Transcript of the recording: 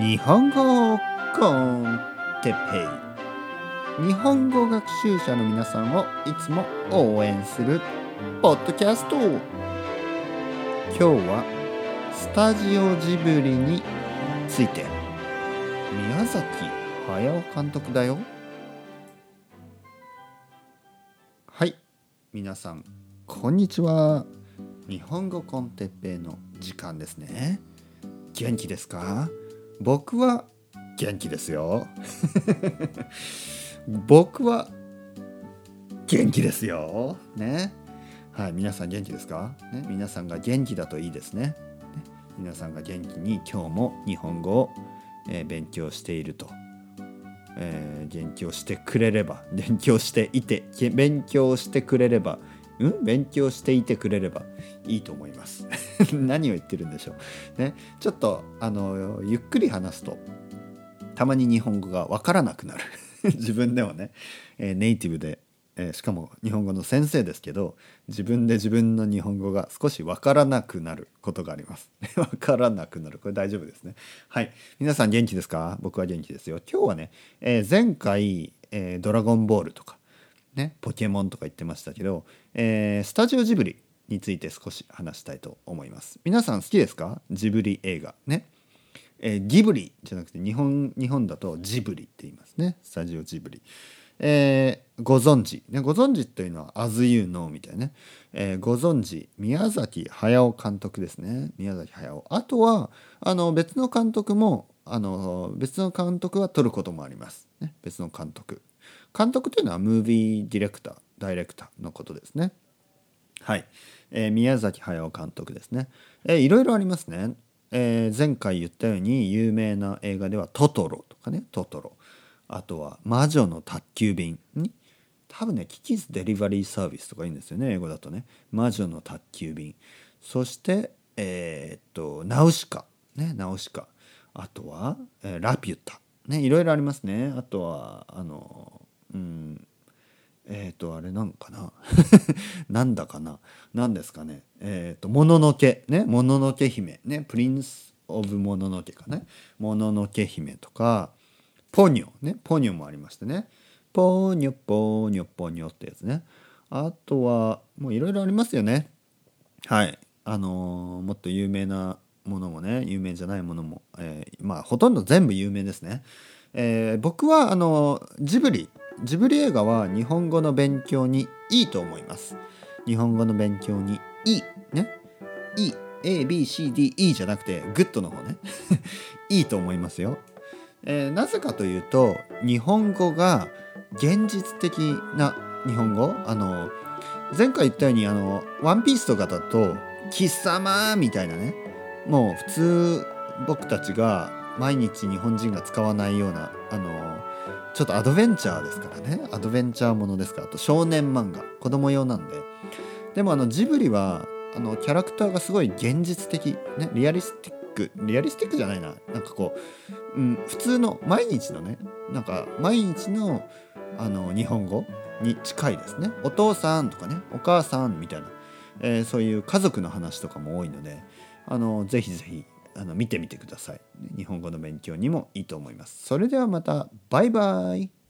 日本語コンテペイ。日本語学習者の皆さんをいつも応援するポッドキャスト。今日はスタジオジブリについて宮崎駿監督だよ。はい皆さんこんにちは。日本語コンテッペイの時間ですね。元気ですか？僕は元気ですよ。僕は元気ですよ。ね。はい皆さん元気ですか、ね、皆さんが元気だといいですね。ね。皆さんが元気に今日も日本語を、えー勉強していると、えー勉強してくれれば勉強していて勉強してくれればうん？勉強していてくれればいいと思います。何を言ってるんでしょう。ね。ちょっとあのゆっくり話すとたまに日本語がわからなくなる。自分ではね、えーネイティブで、えーしかも日本語の先生ですけど自分で自分の日本語が少しわからなくなることがあります。わからなくなる。これ大丈夫ですね。はい。皆さん元気ですか？僕は元気ですよ。今日はね、えー前回、えドラゴンボール」とかね、ポケモンとか言ってましたけど、えースタジオジブリについて少し話したいと思います。皆さん好きですか？ジブリ映画ね。えーギブリじゃなくて日本日本だとジブリって言いますね。スタジオジブリ。えーご存知、ね、ご存知というのは「As You Know」みたいなね、えーご存知宮崎駿監督ですね宮崎駿あとはあの別の監督もあの別の監督は撮ることもあります、ね、別の監督監督というのはムービーディレクターダイレクターのことですね。はい、えー宮崎駿監督ですね、えーいろいろありますね、えー前回言ったように有名な映画では「トトロ」とかね「トトロ」あとは「魔女の宅急便」ん多分ね「キキズデリバリーサービス」とかいいんですよね英語だとね「魔女の宅急便」そしてえーっと「ナウシカ」ね「ナウシカ」あとは、えーラピュタ」ね。いろいろありますね。あとはあのうん。えっ、とあれなんかな？なんだかな？なんですかね？えっ、ともののけ。ね？もののけ姫。ね？プリンス・オブ・もののけかねもののけ姫とかポニョ。ね？ポニョもありましてね。ポニョポニョポニョってやつね。あとはもういろいろありますよね。はい。あのーもっと有名なものもね。有名じゃないものも、えーまあほとんど全部有名ですね、えー僕はあのジブリジブリ映画は日本語の勉強にいいと思います。日本語の勉強にいい。ね？いい。ABCDE じゃなくて good の方ね。いいと思いますよ、えーなぜかというと日本語が現実的な日本語。あの前回言ったようにあのワンピースとかだと「貴様」みたいなね。もう普通僕たちが毎日日本人が使わないようなあのちょっとアドベンチャーですからね。アドベンチャーものですから。あと少年漫画。子供用なんで。でもあのジブリはあのキャラクターがすごい現実的、ね、リアリスティック。リアリスティックじゃないな。なんかこう、うん、普通の毎日のね。なんか毎日のあの日本語に近いですね。お父さんとかね。お母さんみたいな、えーそういう家族の話とかも多いので。あのぜひぜひあの見てみてください。日本語の勉強にもいいと思います。それではまた。バイバイ。